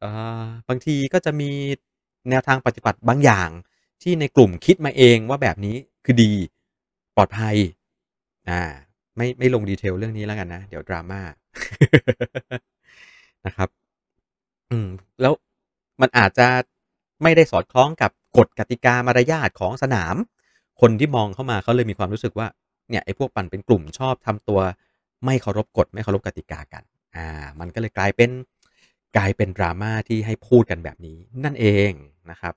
เอ่อบางทีก็จะมีแนวทางปฏิบัติบางอย่าง ที่ในกลุ่มคิดมาเองว่าแบบนี้คือดีปลอดภัยอ่าไม่ไม่ลง detail เรื่องนี้แล้วกันนะ เดี๋ยว drama นะครับ อืม แล้วมันอาจจะไม่ได้สอดคล้องกับกฎกติกามารยาทของสนาม คนที่มองเข้ามาเขาเลยมีความรู้สึกว่า เนี่ยไอ้พวกปั่นเป็นกลุ่มชอบทำตัว ไม่เคารพกฎไม่เคารพกติกากัน อ่า มันก็เลยกลายเป็น กลายเป็น drama ที่ให้พูดกันแบบนี้นั่นเองนะครับ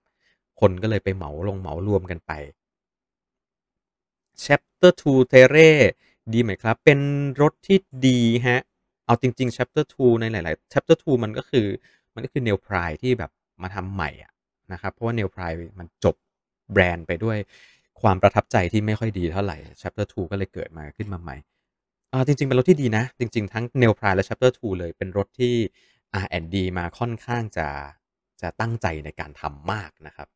คนก็เลยไปเหมาลงเหมารวมกันไป Chapter 2 Terre ดีไหมครับ เป็นรถที่ดีครับเอาจริง ๆ Chapter 2 ในหลาย ๆ Chapter 2 มันก็คือมันก็คือ Neil Pry ที่แบบมาทำใหม่อะนะครับ เพราะว่า Neil Pry มันจบแบรนด์ไปด้วยความประทับใจที่ไม่ค่อยดีเท่าไหร่ Chapter 2 ก็เลยเกิดมาขึ้นมาใหม่อ่าจริง ๆ เป็นรถที่ดีนะ จริง ๆ ทั้ง Neil Pry และ Chapter 2 เลยเป็นรถที่ R&D มาค่อนข้างจะจะตั้งใจในการทำมากนะครับ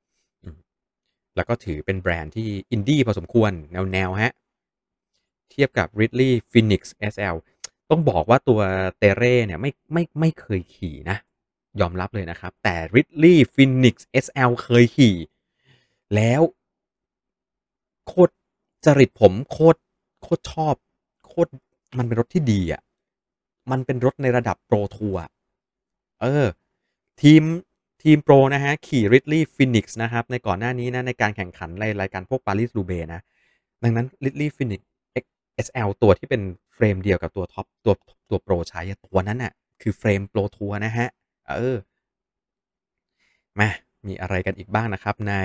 แล้วก็ถือเป็นแบรนด์ที่ Indie พอสมควรแนวๆครับเทียบกับ Ridley Phoenix SL ต้องบอกว่าตัว Terre เนี่ยไม่ไม่ไม่เคยขี่นะ ยอมรับเลยนะครับ แต่ Ridley Phoenix SL เคยขี่ แล้วโคตรจริตผมโคตรโคตรชอบ โคตรมันเป็นรถที่ดีอะมันเป็นรถในระดับ Pro Tour อะ เออ ทีมทีมโปรนะครับขี่ Ridley Phoenix นะครับ ในก่อนหน้านี้นะ ในการแข่งขันในรายการพวก Paris-Roubaix นะ ดังนั้น Ridley Phoenix X SL ตัวที่เป็นเฟรมเดียวกับตัวท็อปตัวตัวโปรใช้ตัวนั้นน่ะ คือเฟรม Pro Tour นะครับเออ มา มีอะไรกันอีกบ้างนะครับ ใน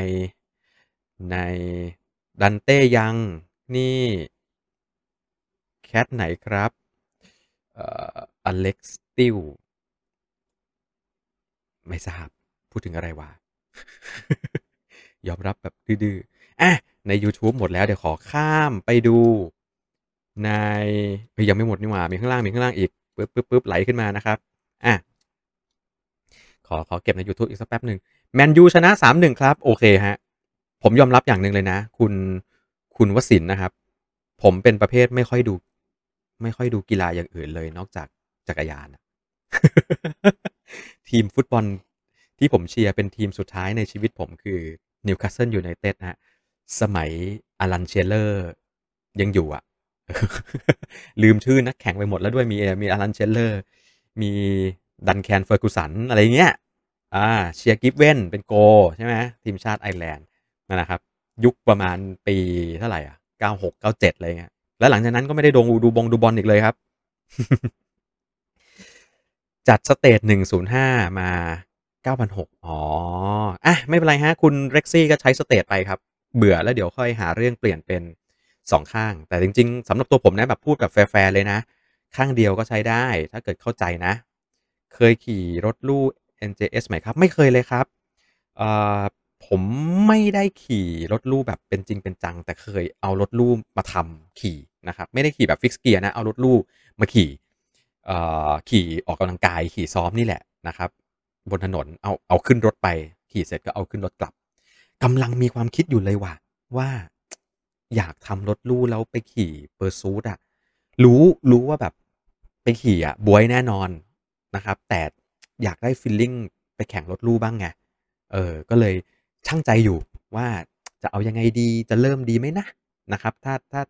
ใน Dante Young นี่แคทไหนครับเอ่อ Alex Steel ไม่ทราบพูดถึงอะไรวะยอมรับแบบดื้อๆอาในยูทูบหมดแล้วเดี๋ยวขอข้ามไปดู ในยังไม่หมดนี่หว่ามีข้างล่างมีข้างล่างอีกปึ๊บๆๆไหลขึ้นมานะครับอาขอขอเก็บในยูทูบอีกสักแป๊บหนึ่งแมนยูชนะ 3-1 ครับ โอเคครับผมยอมรับอย่างหนึ่งเลยนะ คุณคุณวสินนะครับ ผมเป็นประเภทไม่ค่อยดู ไม่ค่อยดูกีฬาอย่างอื่นเลย นอกจากจักรยาน ทีมฟุตบอลที่ผมเชียร์เป็นทีมสุดท้ายในชีวิตผมคือ Newcastle United ครับสมัย Alan Shearer ยังอยู่อะลืมชื่อนักแข่งไปหมดแล้วด้วยมีมี Alan Shearer มี Duncan Ferguson อะไรเงี้ยอ่าเชียร์ Given เป็นโกใช่ไหมทีมชาติไอร์แลนด์นะครับ ยุคประมาณปีเท่าไหร่อะ96 97อะไรอย่างเงี้ยแล้วหลังจากนั้นก็ไม่ได้ดงดูบงดูบอลอีกเลยครับ จัด Stages 105มา9,600อ๋ออาไม่เป็นไรครับคุณ Rexy ก็ใช้ Stages ไปครับ เบื่อแล้วเดี๋ยวค่อยหาเรื่องเปลี่ยนเป็น2ข้าง แต่จริงๆสำหรับตัวผมนะแบบพูดแบบแฟร์เลยนะ ข้างเดียวก็ใช้ได้ ถ้าเกิดเข้าใจนะ เคยขี่รถลู่ NJS ไหมครับ?ไม่เคยเลยครับเอ่อผมไม่ได้ขี่รถลู่แบบเป็นจริงเป็นจัง แต่เคยเอารถลู่มาทำขี่นะครับ ไม่ได้ขี่แบบ Fix Gear นะ เอารถลู่มาขี่ ขี่ออกกำลังกายขี่ซ้อมนี่แหละนะครับ บนถนนเอาเอาขึ้นรถไป ขี่เสร็จก็เอาขึ้นรถกลับกำลังมีความคิดอยู่เลยว่ะว่าอยากทำรถลู่แล้วไปขี่ Pursuit อะรู้รู้ว่าแบบไปขี่อะบวยแน่นอนนะครับ แต่อยากได้ฟีลลิ่งไปแข่งรถลู่บ้างไงเออก็เลยชั่งใจอยู่ว่าจะเอายังไงดีจะเริ่มดีไหมนะนะครับ ถ้าถ้า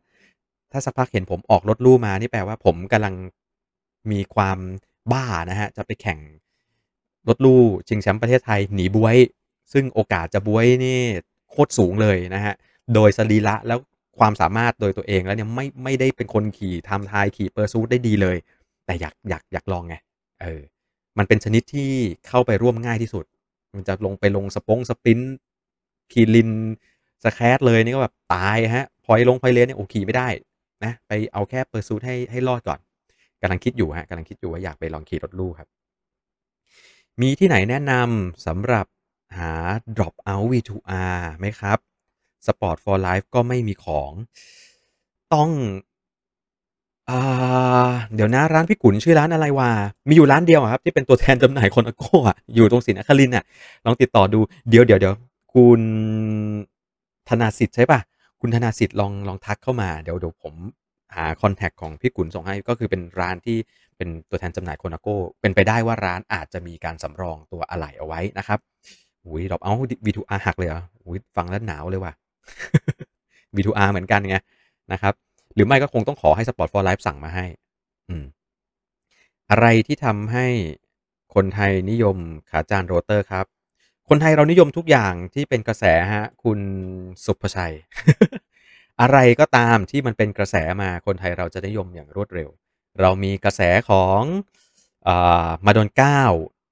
ถ้าสักพักเห็นผมออกรถลู่มานี่แปลว่าผมกำลัง มีความบ้านะครับจะไปแข่งรถลู่ชิงแชมป์ประเทศไทยหนีบวย ซึ่งโอกาสจะบวยนี่โคตรสูงเลยนะครับโดยสรีระแล้วความสามารถโดยตัวเองแล้วเนี่ยไม่ไม่ได้เป็นคนขี่ Time Trial ขี่ Pursuit ได้ดีเลย แต่อยากอยากอยากลองไงเออมันเป็นชนิดที่เข้าไปร่วมง่ายที่สุด มันจะลงไปลงสปงสปรินต์ขี่ลิน Scratch เลยนี่ก็แบบตายครับ Point ลง Point Race เนี่ยโอ้ขี่ไม่ได้นะไปเอาแค่ Pursuit ให้ให้รอดก่อน กำลังคิดอยู่ครับกำลังคิดอยู่ว่าอยากไปลองขี่รถลู่ครับ มีที่ไหนแนะนำสำหรับหา Dropout V2R ไหมครับ? Sport for Life ก็ไม่มีของ ต้องอเดี๋ยวนะร้านพี่กุนชื่อร้านอะไรวะ?มีอยู่ร้านเดียวครับ ที่เป็นตัวแทนจำหน่าย Kona-Ko อะอยู่ตรงศรีนครินทร์อะลองติดต่อดูเดี๋ยวๆๆคุณธนาสิทธิ์ใช่ปล่า?คุณธนาสิทธิ์ลองลองทักเข้ามาเดี๋ยวเดี๋ยวผม หา contact ของพี่กุ๋นส่งให้ก็คือเป็นร้านที่เป็นตัวแทนจำหน่าย Colnago เป็นไปได้ว่าร้านอาจจะมีการสำรองตัวอะไหล่เอาไว้นะครับอุ้ย dropout V2R หักเลยเหรออุ้ยฟังแล้วหนาวเลยว่ะ V2R เหมือนกันไงนะครับ หรือไม่ก็คงต้องขอให้ Sport for Life สั่งมาให้ อืม อะไรที่ทำให้คนไทยนิยมขาจานโรเตอร์ครับ คนไทยเรานิยมทุกอย่างที่เป็นกระแสฮะ คุณสุภชัย อะไรก็ตามที่มันเป็นกระแสมาคนไทยเราจะนิยมอย่างรวดเร็ว เรามีกระแสของอมาโดนเก้า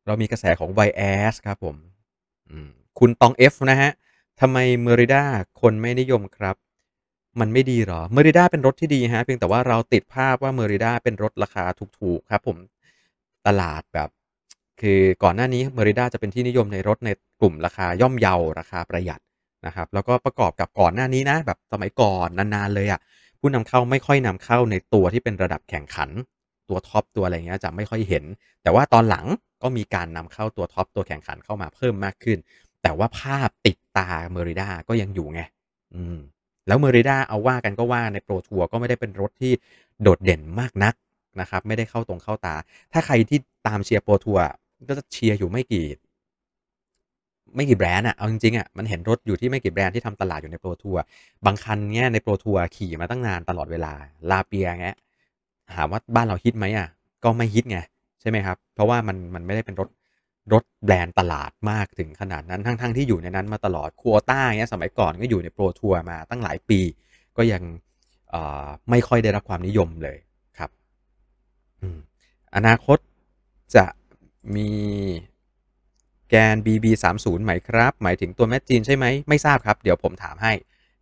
เรามีกระแสของไวแอสครับผมคุณตอง F นะฮะทำไมเมอริด้าคนไม่นิยมครับ มันไม่ดีหรอเมอริด้าเป็นรถที่ดีฮะเพียงแต่ว่าเราติดภาพว่าเมอริด้าเป็นรถราคาถูกๆครับผมตลาดแบบ คือก่อนหน้านี้ Merida จะเป็นที่นิยมในรถในกลุ่มราคาย่อมเยาราคาประหยัด นะครับแล้วก็ประกอบกับก่อนหน้านี้นะแบบสมัยก่อนนานๆเลยอะ่ะผู้นำเข้าไม่ค่อยนำเข้าในตัวที่เป็นระดับแข่งขัน ตัว top ตัวอะไรเงี้ยจะไม่ค่อยเห็น แต่ว่าตอนหลังก็มีการนำเข้าตัว top ตัวแข่งขันเข้ามาเพิ่มมากขึ้น แต่ว่าภาพติดตา Merida ก็ยังอยู่ไงอืมแล้ว Merida เอาว่ากันก็ว่าใน ProTour ก็ไม่ได้เป็นรถที่โดดเด่นมากนักนะครับไม่ได้เข้าตรงเข้าตา ถ้าใครที่ตามเชียร์ ProTour ก็จะเชียร์อยู่ไม่กี่ ไม่กี่แบรนด์อะเอาจริงๆอะมันเห็นรถอยู่ที่ไม่กี่แบรนด์ที่ทำตลาดอยู่ใน ProTour บางคันเนี้ยใน ProTour ขี่มาตั้งนานตลอดเวลา Lapierre เงี้ยถามว่าบ้านเราฮิตไหมอะก็ไม่ฮิตไงใช่ไหมครับ เพราะว่ามันมันไม่ได้เป็นรถรถแบรนด์ตลาดมากถึงขนาดนั้นทั้งๆทที่อยู่ในนั้นมาตลอด Kuota เงี้ยสมัยก่อนก็อยู่ใน ProTour มาตั้งหลายปี ก็ยังไม่ค่อยได้รับความนิยมเลยครับอนาคตจะมี แกน BB30 ไหมครับ หมายถึงตัวแมชจีนใช่ไหมไม่ทราบครับ เดี๋ยวผมถามให้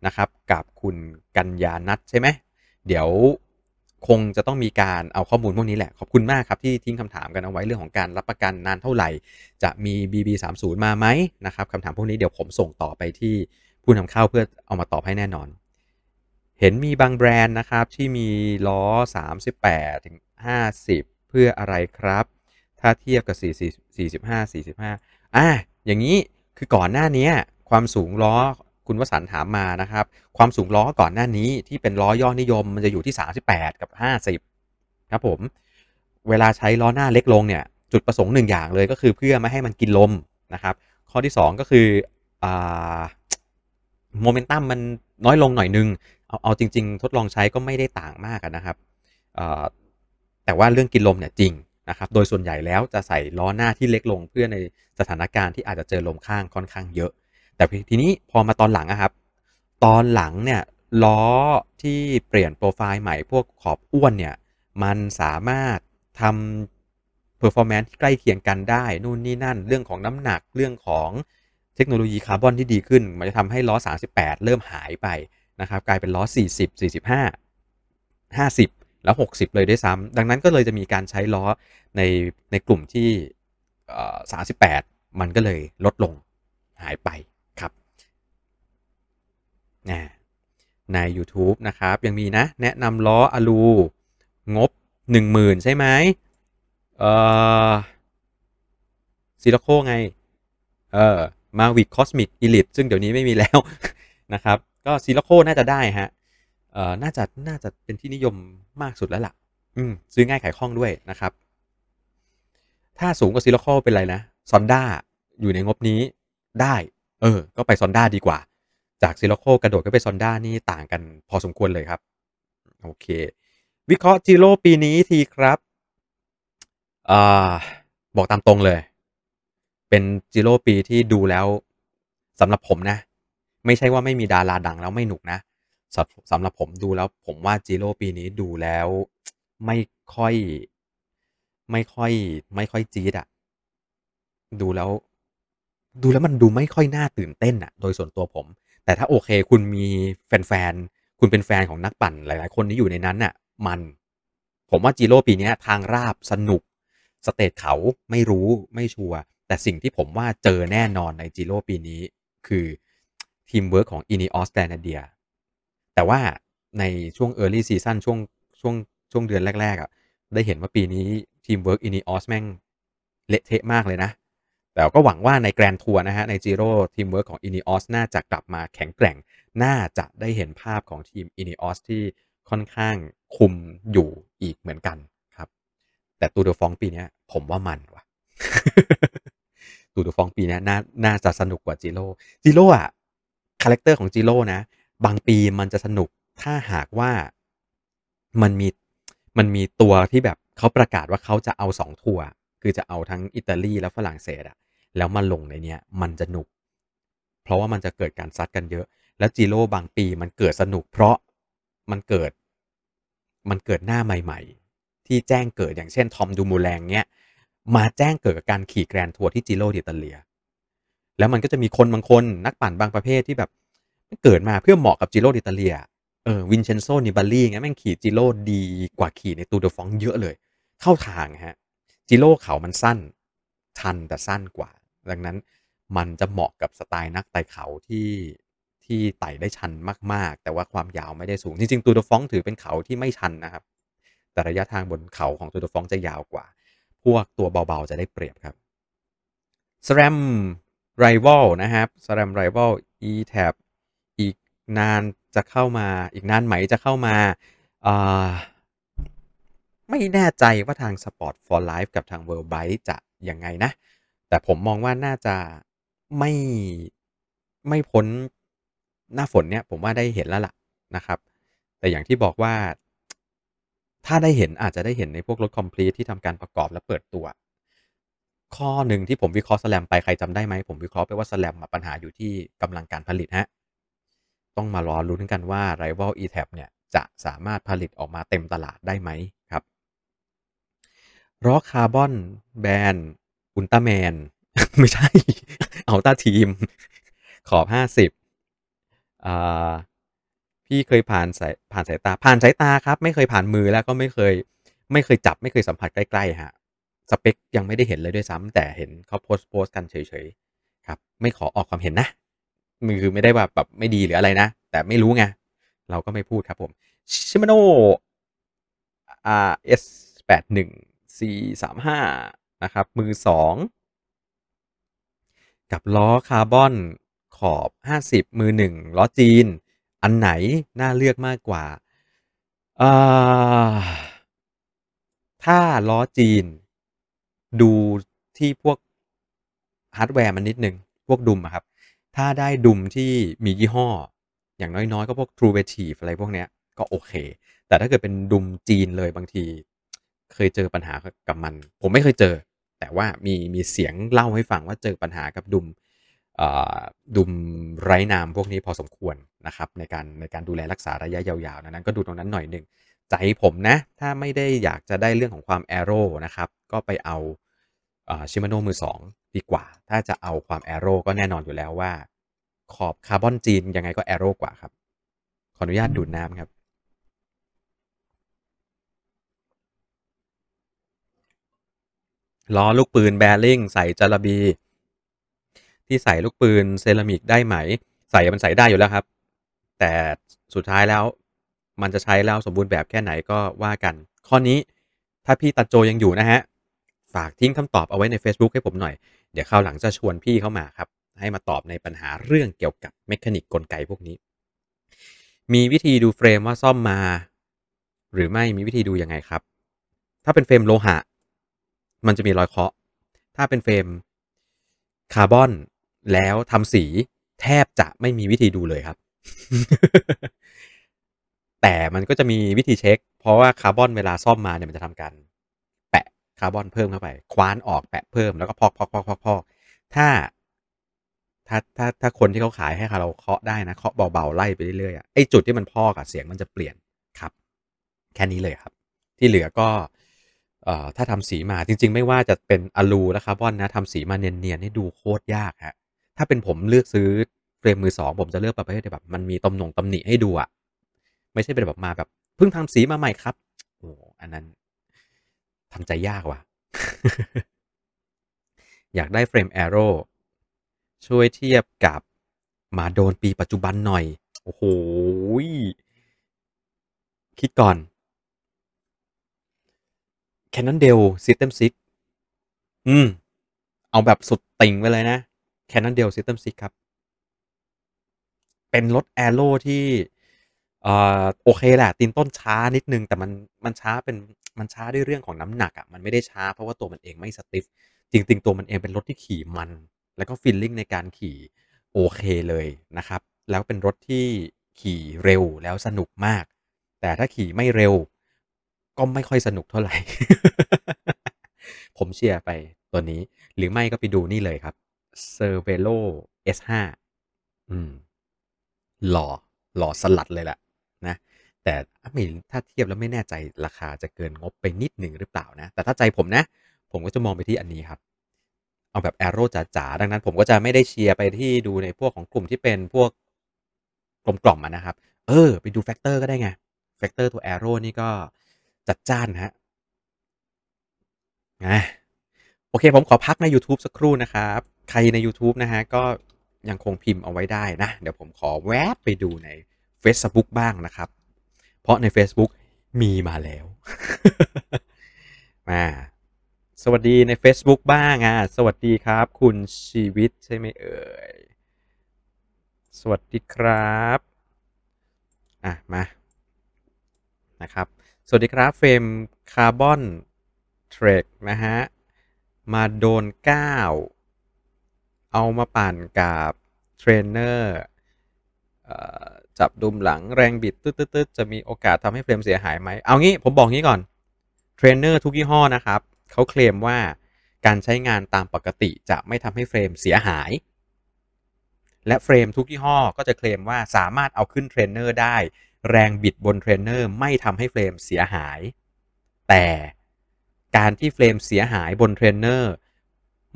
นะครับกับคุณกัญญานัทใช่ไหมเดี๋ยวคงจะต้องมีการเอาข้อมูลพวกนี้แหละ ขอบคุณมากครับ ที่ทิ้งคำถามกันเอาไว้เรื่องของการรับประกันนานเท่าไหร่ จะมี BB30 มาไหมนะครับคำถามพวกนี้เดี๋ยวผมส่งต่อไปที่ผู้นำเข้าเพื่อเอามาตอบให้แน่นอน เห็นมีบางแบรนด์นะครับที่มีล้อ 38ถึง50 เพื่ออะไรครับ ถ้าเทียบกับ 4 45 45 อะอย่างนี้คือก่อนหน้านี้ความสูงล้อคุณวสันถามมานะครับ ความสูงล้อก่อนหน้านี้ที่เป็นล้อยอดนิยมมันจะอยู่ที่ 38 กับ 50 ครับผมเวลาใช้ล้อหน้าเล็กลงเนี่ยจุดประสงค์หนึ่งอย่างเลยก็คือเพื่อไม่ให้มันกินลมนะครับ ข้อที่ 2 ก็คือโมเมนตัมมันน้อยลงหน่อยนึง เอาเอาจริง ๆ ทดลองใช้ก็ไม่ได้ต่างมากนะครับแต่ว่าเรื่องกินลมเนี่ยจริง นะครับโดยส่วนใหญ่แล้วจะใส่ล้อหน้าที่เล็กลงเพื่อในสถานการณ์ที่อาจจะเจอลมข้างค่อนข้างเยอะ แต่ทีนี้พอมาตอนหลังอะครับ ตอนหลังเนี่ยล้อที่เปลี่ยนโปรไฟล์ใหม่พวกขอบอ้วนเนี่ยมันสามารถทำ performance ที่ใกล้เคียงกันได้ นู่นนี่นั่น เรื่องของน้ำหนักเรื่องของเทคโนโลยีคาร์บอนที่ดีขึ้น มันจะทำให้ล้อ 38 เริ่มหายไปนะครับกลายเป็นล้อ 40 45 50 แล้ว 60 เลยด้วยซ้ำดังนั้นก็เลยจะมีการใช้ล้อ ในในกลุ่มที่38มันก็เลยลดลงหายไปครับใน YouTube นะครับ ยังมีนะ แนะนำล้ออะลู งบ 10,000 ใช่ไหมเอ่อ Scirocco ไง เออ Mavic Cosmic Elite ซึ่งเดี๋ยวนี้ไม่มีแล้วนะครับ ก็ Scirocco น่าจะได้ฮะเอ่อน่าจะน่าจะเป็นที่นิยมมากสุดแล้วล่ะ อืม ซื้อง่ายขายคล่องด้วยนะครับ ถ้าสูงกว่า Scirocco เป็นไรนะ Zonda อยู่ในงบนี้ได้ เออ ก็ไปซอนด้าดีกว่า จากซิลโคกระโดดก็ไปซอนด้านี่ต่างกันพอสมควรเลยครับ โอเค วิเคราะห์จิโร่ปีนี้ทีครับอ่าบอกตามตรงเลย เป็นจิโร่ปีที่ดูแล้วสำหรับผมนะ ไม่ใช่ว่าไม่มีดาราดังแล้วไม่หนุกนะสำหรับผมดูแล้ว ผมว่าจิโร่ปีนี้ดูแล้วไม่ค่อย ไม่ค่อยไม่ค่อยจี๊ดอะดูแล้ว ดูแล้วมันดูไม่ค่อยน่าตื่นเต้นอะโดยส่วนตัวผม แต่ถ้าโอเค คุณมีแฟนๆ คุณเป็นแฟนของนักปั่นหลายๆ คนที่อยู่ในนั้นน่ะมัน ผมว่า Giro ปีนี้ทางราบสนุก stage เขาไม่รู้ไม่ชัวร์แต่สิ่งที่ผมว่าเจอแน่นอนใน Giro ปีนี้ คือทีมเวิร์กของ Ineos Grenadiers แต่ว่าในช่วง Early Season ช่วงช่วงช่วงเดือนแรก ๆอะ่ะได้เห็นว่าปีนี้ teamwork Ineos แม่งเละเทะมากเลยนะ แต่ก็หวังว่าใน Grand Tour นะฮะ ใน Giro teamwork ของ Ineos น่าจะกลับมาแข็งแกร่ง น่าจะได้เห็นภาพของทีม Ineos ที่ค่อนข้างคุมอยู่อีกเหมือนกันครับ แต่ Tour de France ปีนี้ผมว่ามันว่ะ Tour de France ปีนี้น่าน่าจะสนุกกว่า Giro Giro อะ character ของ Giro นะ บางปีมันจะสนุกถ้าหากว่ามันมีมันมีตัวที่แบบ เขาประกาศว่าเขาจะเอาสองทัวร์คือจะเอาทั้งอิตาลีและฝรั่งเศสอะแล้วมาลงในเนี้ยมันจะหนุก เพราะว่ามันจะเกิดการซัดกันเยอะ แล้ว Giro บางปีมันเกิดสนุก เพราะมันเกิด มันเกิดหน้าใหม่ ๆ ที่แจ้งเกิดอย่างเช่น Tom Dumoulin เนี้ยมาแจ้งเกิดกับการขี่ Grand Tour ที่ Giro d'Italia แล้วมันก็จะมีคนบางคนนักปั่นบางประเภทที่แบบเกิดมาเพื่อเหมาะกับ Giro d'Italia เออ Vincenzo Nibali ไงแม่งขี่ Giro ดีกว่าขี่ใน Tour de France เยอะเลย เข้าทางฮะ Giro เขามันสั้น ชันแต่สั้นกว่า ดังนั้นมันจะเหมาะกับสไตล์นักไต่เขาที่ที่ไต่ได้ชันมากๆ แต่ว่าความยาวไม่ได้สูง จริงๆ Tour de France ถือเป็นเขาที่ไม่ชันนะครับ แต่ระยะทางบนเขาของตูดฟองจะยาวกว่า พวกตัวเบาๆ จะได้เปรียบครับสแรมไรวลนะครับสแรมไรวล e t a b อีกนานจะเข้ามา อีกนานไหมจะเข้ามา ไม่แน่ใจว่าทาง Sport for Life กับทาง World Bike จะยังไงนะ แต่ผมมองว่าน่าจะไม่ไม่พ้นหน้าฝนเนี่ยผมว่าได้เห็นแล้วล่ะนะครับ แต่อย่างที่บอกว่า ถ้าได้เห็นอาจจะได้เห็นในพวกรถคอมพลีทที่ทำการประกอบและเปิดตัว ข้อหนึ่งที่ผมวิเคราะห์สแลมไปใครจำได้ไหมผมวิเคราะห์ไปว่าสแลมปัญหาอยู่ที่กำลังการผลิตฮะต้องมารอรุ้นกันว่า Rival e t a b เนี่ยจะสามารถผลิตออกมาเต็มตลาดได้ไหม รับล้อคาร์บอน แบนอุลตร้าแมน ไม่ใช่ เอาต้าทีม ขอบห้าสิบพี่เคยผ่านสายผ่านสายตา ผ่านสายตาครับ ไม่เคยผ่านมือแล้วก็ไม่เคย ไม่เคยจับ ไม่เคยสัมผัสใกล้ๆฮะสเปคยังไม่ได้เห็นเลยด้วยซ้ำแต่เห็นเขาโพสต์โพสต์กันเฉยๆครับ ไม่ขอออกความเห็นนะมือไม่ได้ว่าแบบไม่ดีหรืออะไรนะ แต่ไม่รู้ไงเราก็ไม่พูดครับผมชิมาโน่อ่าเอสแปดหนึ่ง สี่สามห้านะครับ มือสองกับล้อคาร์บอนขอบ 50 มือหนึ่งล้อจีน อันไหนน่าเลือกมากกว่า ถ้าล้อจีน ดูที่พวกฮาร์ดแวร์มันนิดนึง พวกดุมครับ ถ้าได้ดุมที่มียี่ห้อ อย่างน้อยๆ ก็พวก True v e t i v e อะไรพวกเนี้ยก็โอเค แต่ถ้าเกิดเป็นดุมจีนเลยบางที เคยเจอปัญหากับมัน ผมไม่เคยเจอ แต่ว่ามีมีเสียงเล่าให้ฟังว่าเจอปัญหากับดุมดุมไร้นามพวกนี้พอสมควรนะครับในการในการดูแลรักษาระยะยาวๆนั้นก็ดูตรงนั้นหน่อยหนึ่งใจผมนะ ถ้าไม่ได้อยากจะได้เรื่องของความแอโร่นะครับ ก็ไปเอาชิมาโนมือสองดีกว่า ถ้าจะเอาความแอโร่ก็แน่นอนอยู่แล้วว่า ขอบคาร์บอนจีนยังไงก็แอโร่กว่าครับ ขออนุญาตดูดน้ำครับ ล้อลูกปืนแบริ่งใส่จาระบี ที่ใส่ลูกปืนเซรามิกได้ไหม ใส่มันใส่ได้อยู่แล้วครับ แต่สุดท้ายแล้วมันจะใช้แล้วสมบูรณ์แบบแค่ไหนก็ว่ากัน ข้อนี้ถ้าพี่ตัดโจยังอยู่นะฮะ ฝากทิ้งคำตอบเอาไว้ใน Facebook ให้ผมหน่อย เดี๋ยวคราวหลังจะชวนพี่เข้ามาครับ ให้มาตอบในปัญหาเรื่องเกี่ยวกับ mechanic กลไกพวกนี้ มีวิธีดูเฟรมว่าซ่อมมา หรือไม่มีวิธีดูยังไงครับ ถ้าเป็นเฟรมโลหะ มันจะมีรอยเคาะ ถ้าเป็นเฟรมคาร์บอนแล้วทำสีแทบจะไม่มีวิธีดูเลยครับ แต่มันก็จะมีวิธีเช็ค เพราะว่าคาร์บอนเวลาซ่อมมาเนี่ยมันจะทำการแปะคาร์บอนเพิ่มเข้าไป คว้านออกแปะเพิ่มแล้วก็พอกพอกพอกพอกพอกถ้าถ้าถ้าถ้าคนที่เขาขายให้เราเคาะได้นะเคาะเบาๆไล่ไปเรื่อยๆไอ้จุดที่มันพอกอะเสียงมันจะเปลี่ยนครับ แค่นี้เลยครับ ที่เหลือก็ ถ้าทำสีมาจริง ๆ ไม่ว่าจะเป็นอะลูและคาร์บอนนะทำสีมาเนียนๆนี่ดูโคตรยากฮะถ้าเป็นผมเลือกซื้อเฟรมมือสองผมจะเลือกประเภทแบบมันมีตำหนงตำหนิให้ดูอะไม่ใช่เป็นแบบมาแบบเพิ่งทำสีมาใหม่ครับโอ้อันนั้นทำใจยากว่ะ อยากได้เฟรมแอโร่ช่วยเทียบกับมาโดนปีปัจจุบันหน่อย โอ้โหคิดก่อน Cannondale System 6 อืม เอาแบบสุดติ่งไปเลยนะ Cannondale System 6 ครับ เป็นรถแอโร่ที่เอ่อโอเคแหละ ตีนต้นช้านิดนึง แต่มันมันช้าเป็นมันช้าด้วยเรื่องของน้ำหนักอะมันไม่ได้ช้าเพราะว่าตัวมันเองไม่สติฟจริง ๆ ตัวมันเองเป็นรถที่ขี่มัน แล้วก็ฟีลลิ่งในการขี่โอเคเลยนะครับ แล้วเป็นรถที่ขี่เร็วแล้วสนุกมาก แต่ถ้าขี่ไม่เร็ว ก็ไม่ค่อยสนุกเท่าไหร่ ผมเชียร์ไปตัวนี้ หรือไม่ก็ไปดูนี่เลยครับ c e r v e l o S5 อืม หล่อ หล่อสลัดเลยแหละนะ แต่ไม่ถ้าเทียบแล้วไม่แน่ใจราคาจะเกินงบไปนิดหนึ่งหรือเปล่านะ แต่ถ้าใจผมนะ ผมก็จะมองไปที่อันนี้ครับ เอาแบบ aero จ๋าๆ ดังนั้นผมก็จะไม่ได้เชียร์ไปที่ดูในพวกของกลุ่มที่เป็นพวกกลมกล่อมนะครับ เออ ไปดู Factor ก็ได้ไง Factor ตัว aero นี่ก็ จัดจ้านฮะอะโอเค ผมขอพักใน YouTube สักครู่นะครับ ใครใน YouTube นะฮะ ก็ยังคงพิมพ์เอาไว้ได้นะ เดี๋ยวผมขอแวบไปดูใน Facebook บ้างนะครับ เพราะใน Facebook มีมาแล้วมาสวัสดีใน Facebook บ้างอะสวัสดีครับ คุณชีวิตใช่ไหมเอ่ย สวัสดีครับ อะ มา นะครับ สวัสดีครับเฟรมคาร์บอน Trek นะฮะ Madone เก้าเอามาปั่นกับเทรนเนอร์จับดุมหลังแรงบิดตืดๆจะมีโอกาสทำให้เฟรมเสียหายไหม เอางี้ผมบอกงี้ก่อน เทรนเนอร์ทุกยี่ห้อนะครับ เขาเคลมว่าการใช้งานตามปกติจะไม่ทำให้เฟรมเสียหาย และเฟรมทุกยี่ห้อก็จะเคลมว่าสามารถเอาขึ้นเทรนเนอร์ได้ แรงบิดบนเทรนเนอร์ไม่ทำให้เฟรมเสียหาย แต่การที่เฟรมเสียหายบนเทรนเนอร์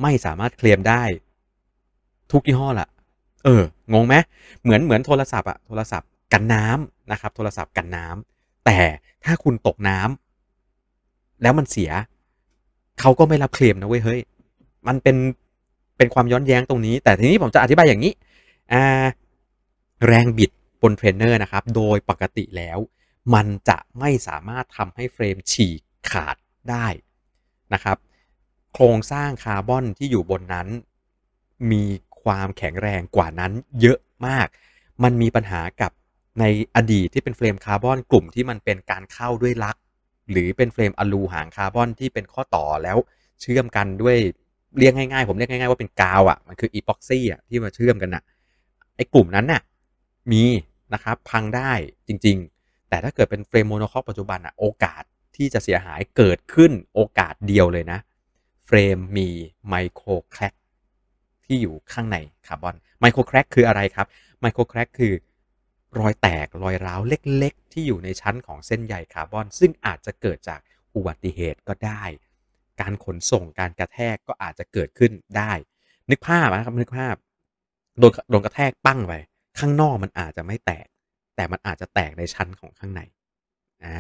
ไม่สามารถเคลมได้ ทุกยี่ห้อละเอองงไหมเหมือนเหมือนโทรศัพท์อะโทรศัพท์กันน้ำนะครับ โทรศัพท์กันน้ำแต่ถ้าคุณตกน้ำแล้วมันเสีย เขาก็ไม่รับเคลมนะเว้ยเฮ้ยมันเป็นเป็นความย้อนแย้งตรงนี้ แต่ทีนี้ผมจะอธิบายอย่างนี้อ่าแรงบิด บนเทรนเนอร์นะครับ โดยปกติแล้ว มันจะไม่สามารถทำให้เฟรมฉีกขาดได้นะครับ โครงสร้างคาร์บอนที่อยู่บนนั้น มีความแข็งแรงกว่านั้นเยอะมาก มันมีปัญหากับในอดีตที่เป็นเฟรมคาร์บอนกลุ่มที่มันเป็นการเข้าด้วย lug หรือเป็นเฟรมอลูหางคาร์บอนที่เป็นข้อต่อแล้วเชื่อมกันด้วยเรียกง่ายๆ ผมเรียกง่ายๆว่าเป็นกาวอ่ะมันคืออีพ็อกซี่อะที่มาเชื่อมกันน่ะไอ้กลุ่มนั้นน่ะมี นะครับพังได้จริง ๆ แต่ถ้าเกิดเป็นเฟรม monocoque ปัจจุบันอะโอกาสที่จะเสียหายเกิดขึ้นโอกาสเดียวเลยนะ เฟรมมี micro crack ที่อยู่ข้างในคาร์บอน micro crack คืออะไรครับ micro crack คือรอยแตกรอยร้าวเล็ก ๆ ที่อยู่ในชั้นของเส้นใยคาร์บอน ซึ่งอาจจะเกิดจากอุบัติเหตุก็ได้ การขนส่งการกระแทกก็อาจจะเกิดขึ้นได้ นึกภาพนะครับนึกภาพโดนโดนกระแทกปั้งไป ข้างนอกมันอาจจะไม่แตก แต่มันอาจจะแตกในชั้นของข้างในอ่า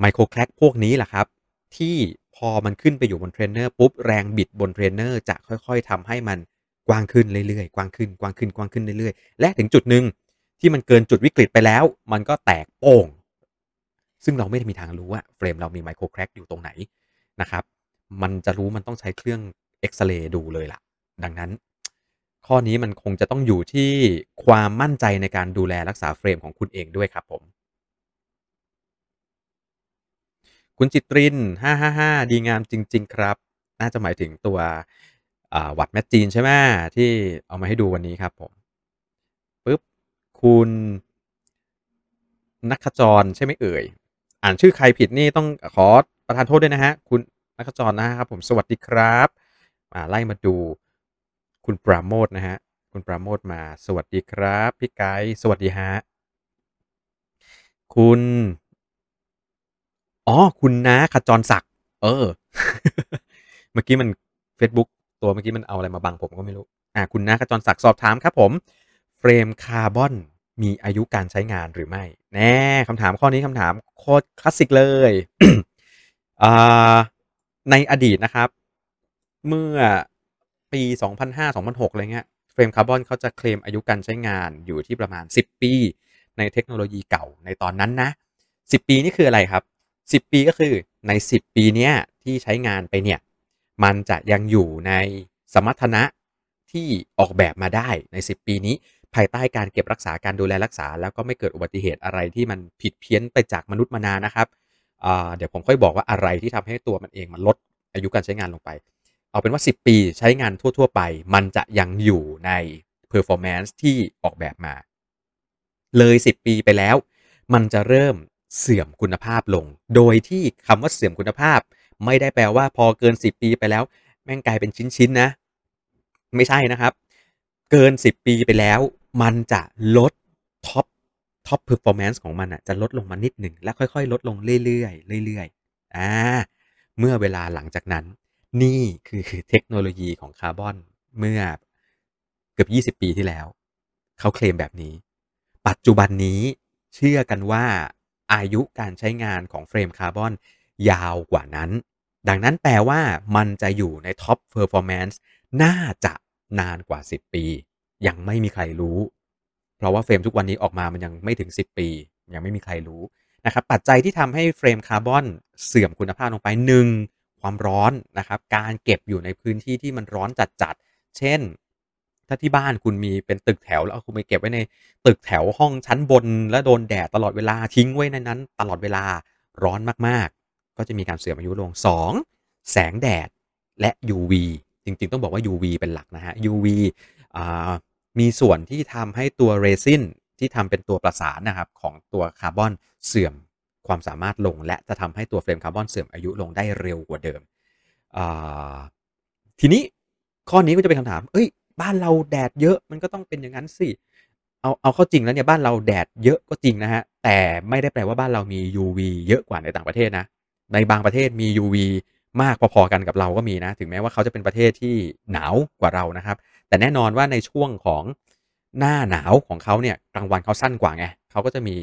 micro crack พวกนี้แหละครับ ที่พอมันขึ้นไปอยู่บนเทรนเนอร์ปุ๊บแรงบิดบนเทรนเนอร์จะค่อยๆทำให้มันกว้างขึ้นเรื่อยๆ กว้างขึ้นกว้างขึ้นกว้างขึ้นเรื่อยๆ และถึงจุดหนึ่งที่มันเกินจุดวิกฤตไปแล้ว มันก็แตกโป่ง ซึ่งเราไม่ได้มีทางรู้ว่าเฟรมเรามีไมโครแครกอยู่ตรงไหนนะครับ มันจะรู้มันต้องใช้เครื่องเอ็กซเรย์ดูเลยล่ะ ดังนั้น ข้อนี้มันคงจะต้องอยู่ที่ความมั่นใจในการดูแลรักษาเฟรมของคุณเองด้วยครับผม คุณจิตริน 555 ดีงามจริง ๆ ครับ น่าจะหมายถึงตัววัดแมทจีนใช่ไหมที่เอามาให้ดูวันนี้ครับผมปุ๊บคุณนักขจรใช่ไหมเอ่ย อ่านชื่อใครผิดนี่ต้องขอประทานโทษด้วยนะฮะ คุณนักขจรนะครับผมสวัสดีครับ มาไล่มาดู คุณปราโมทนะฮะ คุณปราโมทมา สวัสดีครับ พี่ไกด์สวัสดีฮะ คุณ อ๋อ คุณนะขจรศักดิ์ เออ เมื่อกี้มัน Facebook ตัวเมื่อกี้มันเอาอะไรมาบังผมก็ไม่รู้ อ่า คุณนะขจรศักดิ์สอบถามครับผม เฟรมคาร์บอนมีอายุการใช้งานหรือไม่ แน่คำถามข้อนี้คำถามโคตรคลาสสิกเลยในอดีตนะครับ เมื่อ ปี 2005-2006 อะไรเงี้ยเฟรมคาร์บอนเขาจะเคลมอายุการใช้งานอยู่ที่ประมาณ 10 ปี ในเทคโนโลยีเก่าในตอนนั้นนะ 10 ปีนี่คืออะไรครับ 10 ปีก็คือใน 10 ปีเนี้ยที่ใช้งานไปเนี่ย มันจะยังอยู่ในสมรรถนะที่ออกแบบมาได้ใน 10 ปีนี้ ภายใต้การเก็บรักษาการดูแลรักษา แล้วก็ไม่เกิดอุบัติเหตุอะไรที่มันผิดเพี้ยนไปจากมนุษย์มานานะครับเดี๋ยวผมค่อยบอกว่าอะไรที่ทำให้ตัวมันเองมันลดอายุการใช้งานลงไป เอาเป็นว่า 10 ปีใช้งานทั่ว ๆ ไป มันจะยังอยู่ใน performance ที่ออกแบบมา เลย 10 ปีไปแล้ว มันจะเริ่มเสื่อมคุณภาพลง โดยที่คำว่าเสื่อมคุณภาพ ไม่ได้แปลว่าพอเกิน 10 ปีไปแล้ว แม่งกลายเป็นชิ้น ๆ นะ ไม่ใช่นะครับ เกิน 10 ปีไปแล้ว มันจะลด top top performance ของมันอะจะลดลงมานิดหนึ่ง แล้วค่อย ๆ ลดลงเรื่อยๆเรื่อยๆอ่าเมื่อเวลาหลังจากนั้น นี่คือเทคโนโลยีของคาร์บอนเมื่อเกือบ 20 ปีที่แล้ว เขาเคลมแบบนี้ ปัจจุบันนี้เชื่อกันว่าอายุการใช้งานของเฟรมคาร์บอนยาวกว่านั้น ดังนั้นแปลว่ามันจะอยู่ใน top performance น่าจะนานกว่า 10 ปี ยังไม่มีใครรู้ เพราะว่าเฟรมทุกวันนี้ออกมามันยังไม่ถึง 10 ปี ยังไม่มีใครรู้นะครับปัจจัยที่ทำให้เฟรมคาร์บอนเสื่อมคุณภาพลงไปหนึ่ง ความร้อนนะครับ การเก็บอยู่ในพื้นที่ที่มันร้อนจัดๆ เช่น ถ้าที่บ้านคุณมีเป็นตึกแถวแล้วคุณไปเก็บไว้ในตึกแถวห้องชั้นบน แล้วโดนแดดตลอดเวลาทิ้งไว้ในนั้น ตลอดเวลาร้อนมากๆ ก็จะมีการเสื่อมอายุลง 2. แสงแดดและ UV จริงๆ ต้องบอกว่า UV เป็นหลักนะฮะ UV มีส่วนที่ทำให้ตัวเรซินที่ทำเป็นตัวประสานนะครับของตัวคาร์บอนเสื่อม ความสามารถลง และจะทำให้ตัวเฟรมคาร์บอนเสื่อมอายุลงได้เร็วกว่าเดิม ทีนี้ข้อนี้ก็จะเป็นคำถาม เอ้ย บ้านเราแดดเยอะมันก็ต้องเป็นอย่างนั้นสิ เอาเอาเข้าจริงแล้วเนี่ยบ้านเราแดดเยอะก็จริงนะฮะ แต่ไม่ได้แปลว่าบ้านเรามี UV เยอะกว่าในต่างประเทศนะ ในบางประเทศมี UV มากพอๆกันกับเราก็มีนะ ถึงแม้ว่าเขาจะเป็นประเทศที่หนาวกว่าเรานะครับ แต่แน่นอนว่าในช่วงของหน้าหนาวของเขาเนี่ยกลางวันเขาสั้นกว่าไงเขาก็จะมี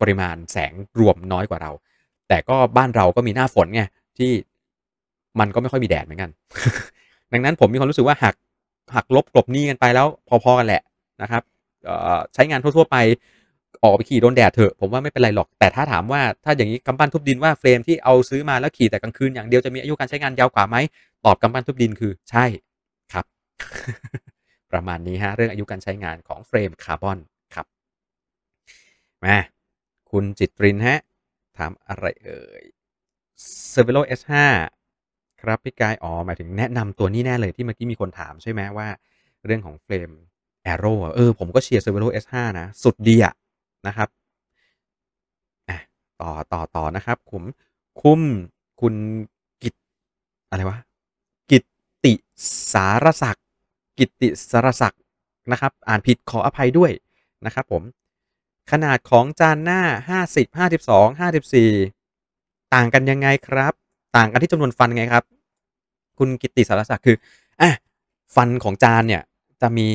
ปริมาณแสงรวมน้อยกว่าเรา แต่ก็บ้านเราก็มีหน้าฝนไงที่มันก็ไม่ค่อยมีแดดเหมือนกัน ดังนั้นผมมีความรู้สึกว่าหักหักลบกลบนี้กันไปแล้วพอๆกันแหละนะครับใช้งานทั่วๆไปออกไปขี่โดนแดดเถอะผมว่าไม่เป็นไรหรอกแต่ถ้าถามว่าถ้าอย่างนี้กำปั้นทุบดินว่าเฟรมที่เอาซื้อมาแล้วขี่แต่กลางคืนอย่างเดียวจะมีอายุการใช้งานยาวกว่าไหมตอบกำปั้นทุบดินคือใช่ครับ ประมาณนี้ฮะเรื่องอายุการใช้งานของเฟรมคาร์บอนครับมา คุณจิตรินฮะ ถามอะไรเอ่ย c e r v e l o S5 ครับพี่กายอ๋อหมายถึงแนะนำตัวนี้แน่เลยที่เมื่อกี้มีคนถามใช่ไหมว่า เรื่องของเฟรม Arrow เออผมก็เชียร์ c e r v e l o S5 นะ สุดดีอะนะครับอะต่อต่อต่อนะครับผมคุ้มคุณกิตอะไรวะกิตติสารศักดิ์กิตติสารศักดิ์นะครับ อ่านผิดขออภัยด้วยนะครับผม ขนาดของจานหน้า 50 52 54 ต่างกันยังไงครับ ต่างกันที่จำนวนฟันไงครับ คุณกิตติสารศักดิ์คืออะฟันของจานเนี่ยจะมี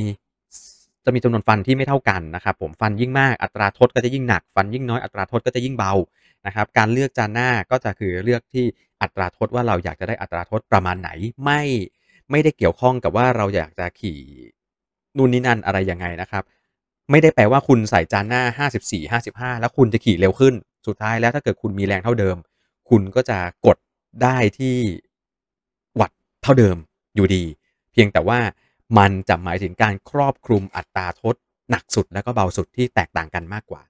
จะมีจำนวนฟันที่ไม่เท่ากันนะครับผมฟันยิ่งมากอัตราทดก็จะยิ่งหนัก ฟันยิ่งน้อยอัตราทดก็จะยิ่งเบานะครับ การเลือกจานหน้าก็จะคือเลือกที่อัตราทดว่าเราอยากจะได้อัตราทดประมาณไหน ไม่ไม่ได้เกี่ยวข้องกับว่าเราอยากจะขี่นู่นนี่นั่นอะไรยังไงนะครับ ไม่ได้แปลว่าคุณใส่จานหน้า 54 55 แล้วคุณจะขี่เร็วขึ้น สุดท้ายแล้วถ้าเกิดคุณมีแรงเท่าเดิม คุณก็จะกดได้ที่วัดเท่าเดิมอยู่ดี เพียงแต่ว่ามันจะหมายถึงการครอบคลุมอัตราทดหนักสุดแล้วก็เบาสุดที่แตกต่างกันมากกว่า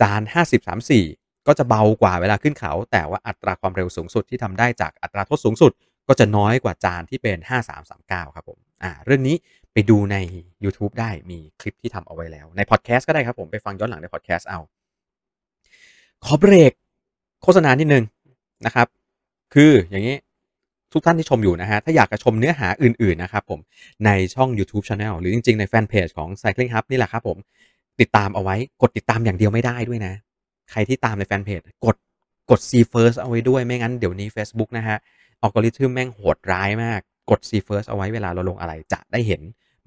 จาน 50 34 ก็จะเบากว่าเวลาขึ้นเขา แต่ว่าอัตราความเร็วสูงสุดที่ทำได้จากอัตราทดสูงสุด ก็จะน้อยกว่าจานที่เป็น 5339 ครับผมอ่าเรื่องนี้ไปดูใน YouTube ได้มีคลิปที่ทำเอาไว้แล้ว ในพอดแคสต์ก็ได้ครับผมไปฟังย้อนหลังในพอดแคสต์เอา ขอเบรกโฆษณานิดนึงนะครับ คืออย่างนี้ทุกท่านที่ชมอยู่นะฮะ ถ้าอยากจะชมเนื้อหาอื่น ๆ นะครับผมในช่อง YouTube Channel หรือจริง ๆ ในแฟนเพจของ Cycling Hub นี่แหละครับผมติดตามเอาไว้กดติดตามอย่างเดียวไม่ได้ด้วยนะ ใครที่ตามในแฟนเพจกดกด See First เอาไว้ด้วยไม่งั้นเดี๋ยวนี้ Facebook นะฮะอัลกอริทึมแม่งโหดร้ายมาก กด See First เอาไว้เวลาเราลงอะไรจะได้เห็น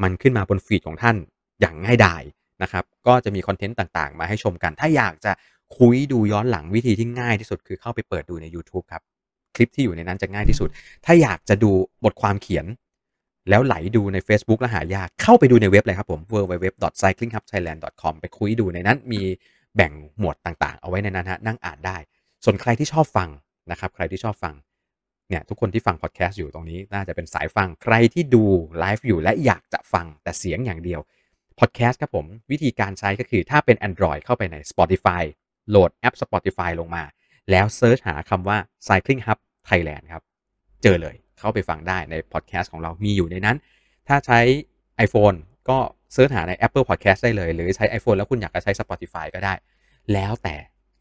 มันขึ้นมาบนฟีดของท่านอย่างง่ายดายนะครับ ก็จะมีคอนเทนต์ต่างๆ มาให้ชมกัน ถ้าอยากจะคุยดูย้อนหลังวิธีที่ง่ายที่สุดคือเข้าไปเปิดดูใน YouTube ครับ คลิปที่อยู่ในนั้นจะง่ายที่สุด ถ้าอยากจะดูบทความเขียน แล้วไหลดูใน Facebook และหายากเข้าไปดูในเว็บเลยครับผม www.cyclinghubthailand.com ไปคุยดูในนั้นมีแบ่งหมวดต่างๆ เอาไว้ในนั้นฮะนั่งอ่านได้ ส่วนใครที่ชอบฟังนะครับ ใครที่ชอบฟัง เนี่ยทุกคนที่ฟังพอดแคสต์อยู่ตรงนี้น่าจะเป็นสายฟังใครที่ดูไลฟ์อยู่และอยากจะฟังแต่เสียงอย่างเดียวพอดแคสต์ครับผม วิธีการใช้ก็คือถ้าเป็น Android เข้าไปใน Spotify โหลดแอป Spotify ลงมา แล้ว search หาคำว่า Cycling Hub Thailand ครับ เจอเลยเข้าไปฟังได้ในพอดแคสต์ของเรามีอยู่ในนั้น ถ้าใช้ iPhone ก็ search หาใน Apple Podcast ได้เลย หรือใช้ iPhone แล้วคุณอยากจะใช้ Spotify ก็ได้ แล้วแต่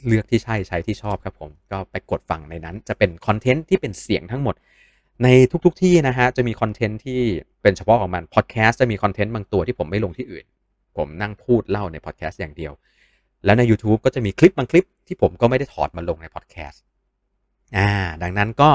เลือกที่ใช่ใช้ที่ชอบครับผม ก็ไปกดฟังในนั้น จะเป็นคอนเทนต์ที่เป็นเสียงทั้งหมด ในทุกๆที่นะฮะจะมีคอนเทนต์ที่เป็นเฉพาะของมันพอดแคสต์จะมีคอนเทนต์บางตัวที่ผมไม่ลงที่อื่น ผมนั่งพูดเล่าในพอดแคสต์อย่างเดียว แล้วใน YouTube ก็จะมีคลิปบางคลิปที่ผมก็ไม่ได้ถอดมาลงในพอดแคสต์อ่าดังนั้นก็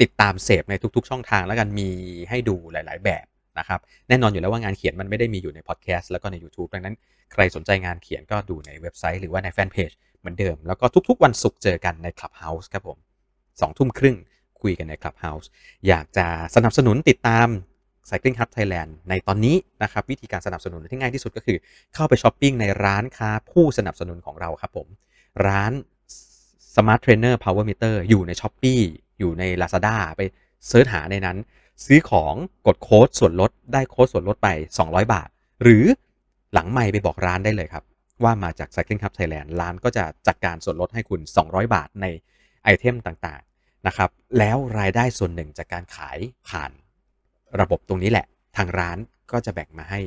ติดตามเสพในทุก ๆ ช่องทางแล้วกันมีให้ดูหลาย ๆ แบบนะครับแน่นอนอยู่แล้วว่างานเขียนมันไม่ได้มีอยู่ในพอดแคสต์แล้วก็ใน YouTube ดังนั้นใครสนใจงานเขียนก็ดูในเว็บไซต์หรือว่าในแฟนเพจ เหมือนเดิม แล้วก็ทุกๆ วันศุกร์เจอกันใน Clubhouse ครับผมสองทุ่มครึ่งคุยกันใน Clubhouse อยากจะสนับสนุนติดตาม Cycling Hub Thailand ในตอนนี้นะครับวิธีการสนับสนุนที่ง่ายที่สุดก็คือ เข้าไปช้อปปิ้งในร้านค้าผู้สนับสนุนของเราครับผม ร้าน Smart Trainer Power Meter อยู่ใน s h อ p e e อยู่ใน Lazada ไปเซิร์ชหาในนั้น ซื้อของกดโค้ดส่วนลดได้โค้ดส่วนลดไป 200 บาท หรือหลังไม่ไปบอกร้านได้เลยครับ ว่ามาจาก Cycling Hub Thailand ร้านก็จะจัดการส่วนลดให้คุณ 200 บาทในไอเทมต่างๆนะครับ แล้วรายได้ส่วนหนึ่งจากการขายผ่านระบบตรงนี้แหละ ทางร้านก็จะแบ่งมาให้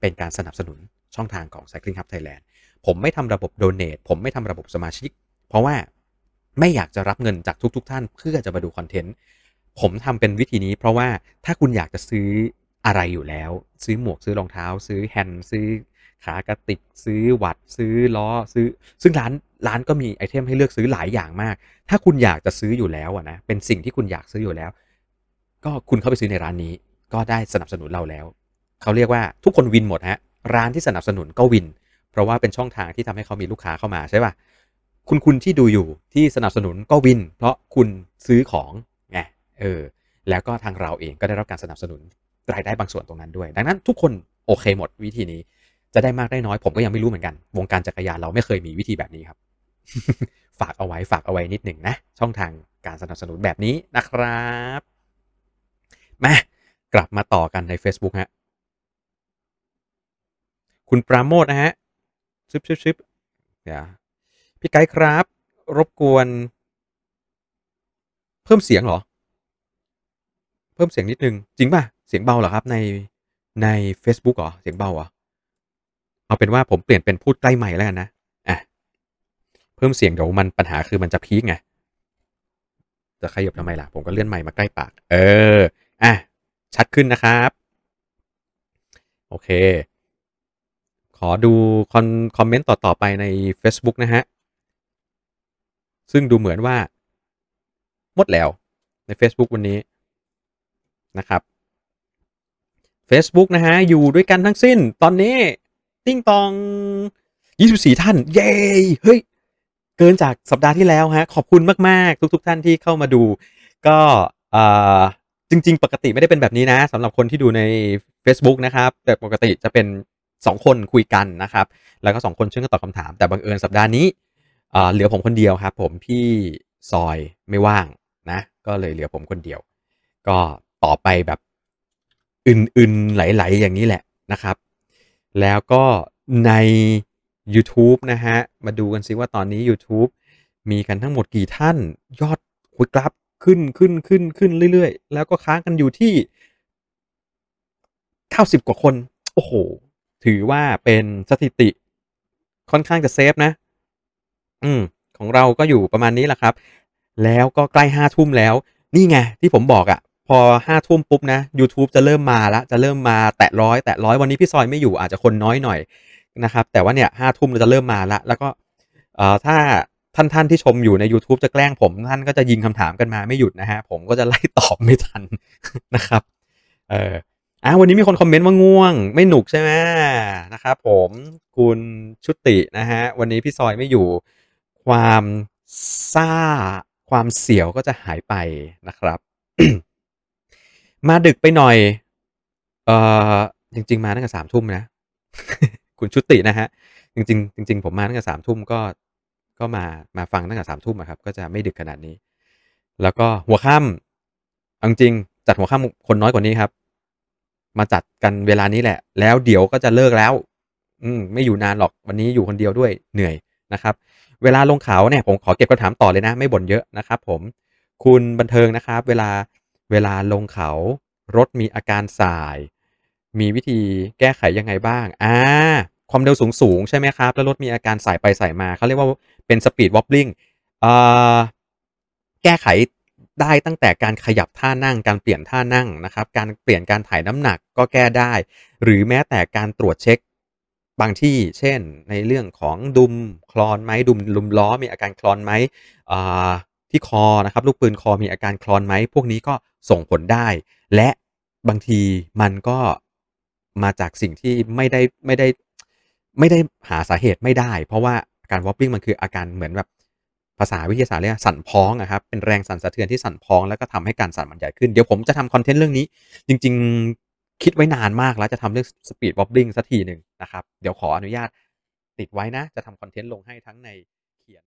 เป็นการสนับสนุนช่องทางของ Cycling Hub Thailand ผมไม่ทำระบบ Donate ผมไม่ทำระบบสมาชิก เพราะว่าไม่อยากจะรับเงินจากทุกๆทท่านเพื่อจะมาดูคอนเทนต์ ผมทำเป็นวิธีนี้ เพราะว่าถ้าคุณอยากจะซื้ออะไรอยู่แล้ว ซื้อหมวกซื้อรองเท้า ซื้อแฮนด์ซื้อ ขากระติกซื้อวัดซื้อล้อซื้อ ซึ่งร้านร้านก็มีไอเทมให้เลือกซื้อหลายอย่างมาก ถ้าคุณอยากจะซื้ออยู่แล้วนะเป็นสิ่งที่คุณอยากซื้ออยู่แล้ว ก็คุณเข้าไปซื้อในร้านนี้ ก็ได้สนับสนุนเราแล้วเขาเรียกว่าทุกคนวินหมดฮะร้านที่สนับสนุนก็วิน เพราะว่าเป็นช่องทางที่ทำให้เขามีลูกค้าเข้ามาใช่ป่ะคุณคุณที่ดูอยู่ที่สนับสนุนก็วิน เพราะคุณซื้อของไงเออแล้วก็ทางเราเองก็ได้รับการสนับสนุนรายได้บางส่วนตรงนั้นด้วย ดังนั้นทุกคนโอเคหมดวิธีนี้ จะได้มากได้น้อยผมก็ยังไม่รู้เหมือนกัน วงการจักรยานเราไม่เคยมีวิธีแบบนี้ครับ ฝากเอาไว้ฝากเอาไว้นิดหนึ่งนะ ช่องทางการสนับสนุนแบบนี้นะครับมากลับมาต่อกันใน Facebook ฮะคุณปราโมทนะฮะชิบชิบชิบเดี๋ยวพี่ไกด์ครับ รบกวน เพิ่มเสียงเหรอ เพิ่มเสียงนิดนึง จริงป่ะ เสียงเบาเหรอครับในใน Facebook เหรอ เสียงเบาอะ เอาเป็นว่าผมเปลี่ยนเป็นพูดใกล้ใหม่แล้วกันนะอะเพิ่มเสียงเดี๋ยวมันปัญหาคือมันจะพีคไงจะขยับทำไมล่ะ ผมก็เลื่อนใหม่มาใกล้ปาก เอออะชัดขึ้นนะครับ โอเค ขอดูคอนคอมเมนต์ต่อ ๆ ไปใน Facebook นะฮะ ซึ่งดูเหมือนว่า หมดแล้วใน Facebook วันนี้นะครับ Facebook นะฮะ อยู่ด้วยกันทั้งสิ้นตอนนี้ ติ้งตอง 24 ท่าน เย้เฮ้ย เกินจากสัปดาห์ที่แล้วฮะ ขอบคุณมาก ๆ ทุก ๆ ท่านที่เข้ามาดู ก็จริง ๆ ปกติไม่ได้เป็นแบบนี้นะสำหรับคนที่ดูใน Facebook นะครับ แต่ปกติจะเป็น 2 คนคุยกันนะครับ แล้วก็ 2 คนช่วยกันตอบคำถาม แต่บังเอิญสัปดาห์นี้เหลือผมคนเดียวครับ ผมพี่ซอยไม่ว่างนะ ก็เลยเหลือผมคนเดียว ก็ต่อไปแบบอื่นๆไหลๆอย่างนี้แหละนะครับ แล้วก็ใน YouTube นะฮะ มาดูกันซิว่าตอนนี้ YouTube มีกันทั้งหมดกี่ท่านยอดคุยกราฟขึ้นขึ้นขึ้นขึ้นเรื่อยๆ แล้วก็ค้างกันอยู่ที่90กว่าคน โอ้โห ถือว่าเป็นสถิติค่อนข้างจะเซฟนะ อืม ของเราก็อยู่ประมาณนี้แหละครับ แล้วก็ใกล้ห้าทุ่มแล้ว นี่ไงที่ผมบอกอะ่ะ พอห้าทุ่มปุ๊บนะ YouTube จะเริ่มมาแล้วจะเริ่มมาแตะร้อยแตะร้อยวันนี้พี่ซอยไม่อยู่อาจจะคนน้อยหน่อยนะครับ แต่ว่าเนี่ยห้าทุ่มเราจะเริ่มมาละแล้วก็เอ่อถ้าท่านท่านที่ชมอยู่ใน YouTube จะแกล้งผมท่านก็จะยิงคำถามกันมาไม่หยุดนะฮะผมก็จะไล่ตอบไม่ทันนะครับเอออะวันนี้มีคนคอมเมนต์ว่าง่วง ไม่หนุกใช่ไหมนะครับผมคุณชุตินะฮะวันนี้พี่ซอยไม่อยู่ความซ่าความเสียวก็จะหายไปนะครับ มาดึกไปหน่อย เอ่อจริง ๆ มาตั้งแต่สามทุ่มนะ คุณชุตินะฮะ จริง ๆ จริง ๆ ผมมาตั้งแต่สามทุ่มก็ก็มามาฟังตั้งแต่สามทุ่มครับ ก็จะไม่ดึกขนาดนี้ แล้วก็หัวค่ำจริงจัดหัวค่ำคนน้อยกว่านี้ครับ มาจัดกันเวลานี้แหละ แล้วเดี๋ยวก็จะเลิกแล้ว อืมไม่อยู่นานหรอกวันนี้อยู่คนเดียวด้วยเหนื่อยนะครับ เวลาลงเขาเนี่ยผมขอเก็บคำถามต่อเลยนะ ไม่บ่นเยอะนะครับ ผม คุณบันเทิงนะครับ เวลา เวลาลงเขา รถมีอาการสาย มีวิธีแก้ไขยังไงบ้างอาความเร็วสูงๆใช่ไหมครับ แล้วรถมีอาการสายไปสายมา เขาเรียกว่าเป็น Speed Wobbling อ่าแก้ไขได้ตั้งแต่การขยับท่านั่ง การเปลี่ยนท่านั่งนะครับ การเปลี่ยนการถ่ายน้ำหนักก็แก้ได้ หรือแม้แต่การตรวจเช็คบางที่ เช่น ในเรื่องของดุมคลอนไหมดุมดุมล้อมีอาการคลอนไหมที่คอนะครับลูกปืนคอมีอาการคลอนไหมพวกนี้ก็ ส่งผลได้ และบางทีมันก็มาจากสิ่งที่ไม่ได้ไม่ได้ไม่ได้หาสาเหตุไม่ได้ เพราะว่าการ wobbling มันคืออาการเหมือนแบบภาษาวิทยาศาสตร์เรียกสั่นพ้องอะครับ เป็นแรงสั่นสะเทือนที่สั่นพ้องแล้วก็ทำให้การสั่นมันใหญ่ขึ้น เดี๋ยวผมจะทำคอนเทนต์เรื่องนี้ จริง ๆ คิดไว้นานมากแล้วจะทำเรื่อง Speed Wobbling สักทีหนึ่งนะครับ เดี๋ยวขออนุญาตติดไว้นะ จะทำคอนเทนต์ลงให้ทั้งใน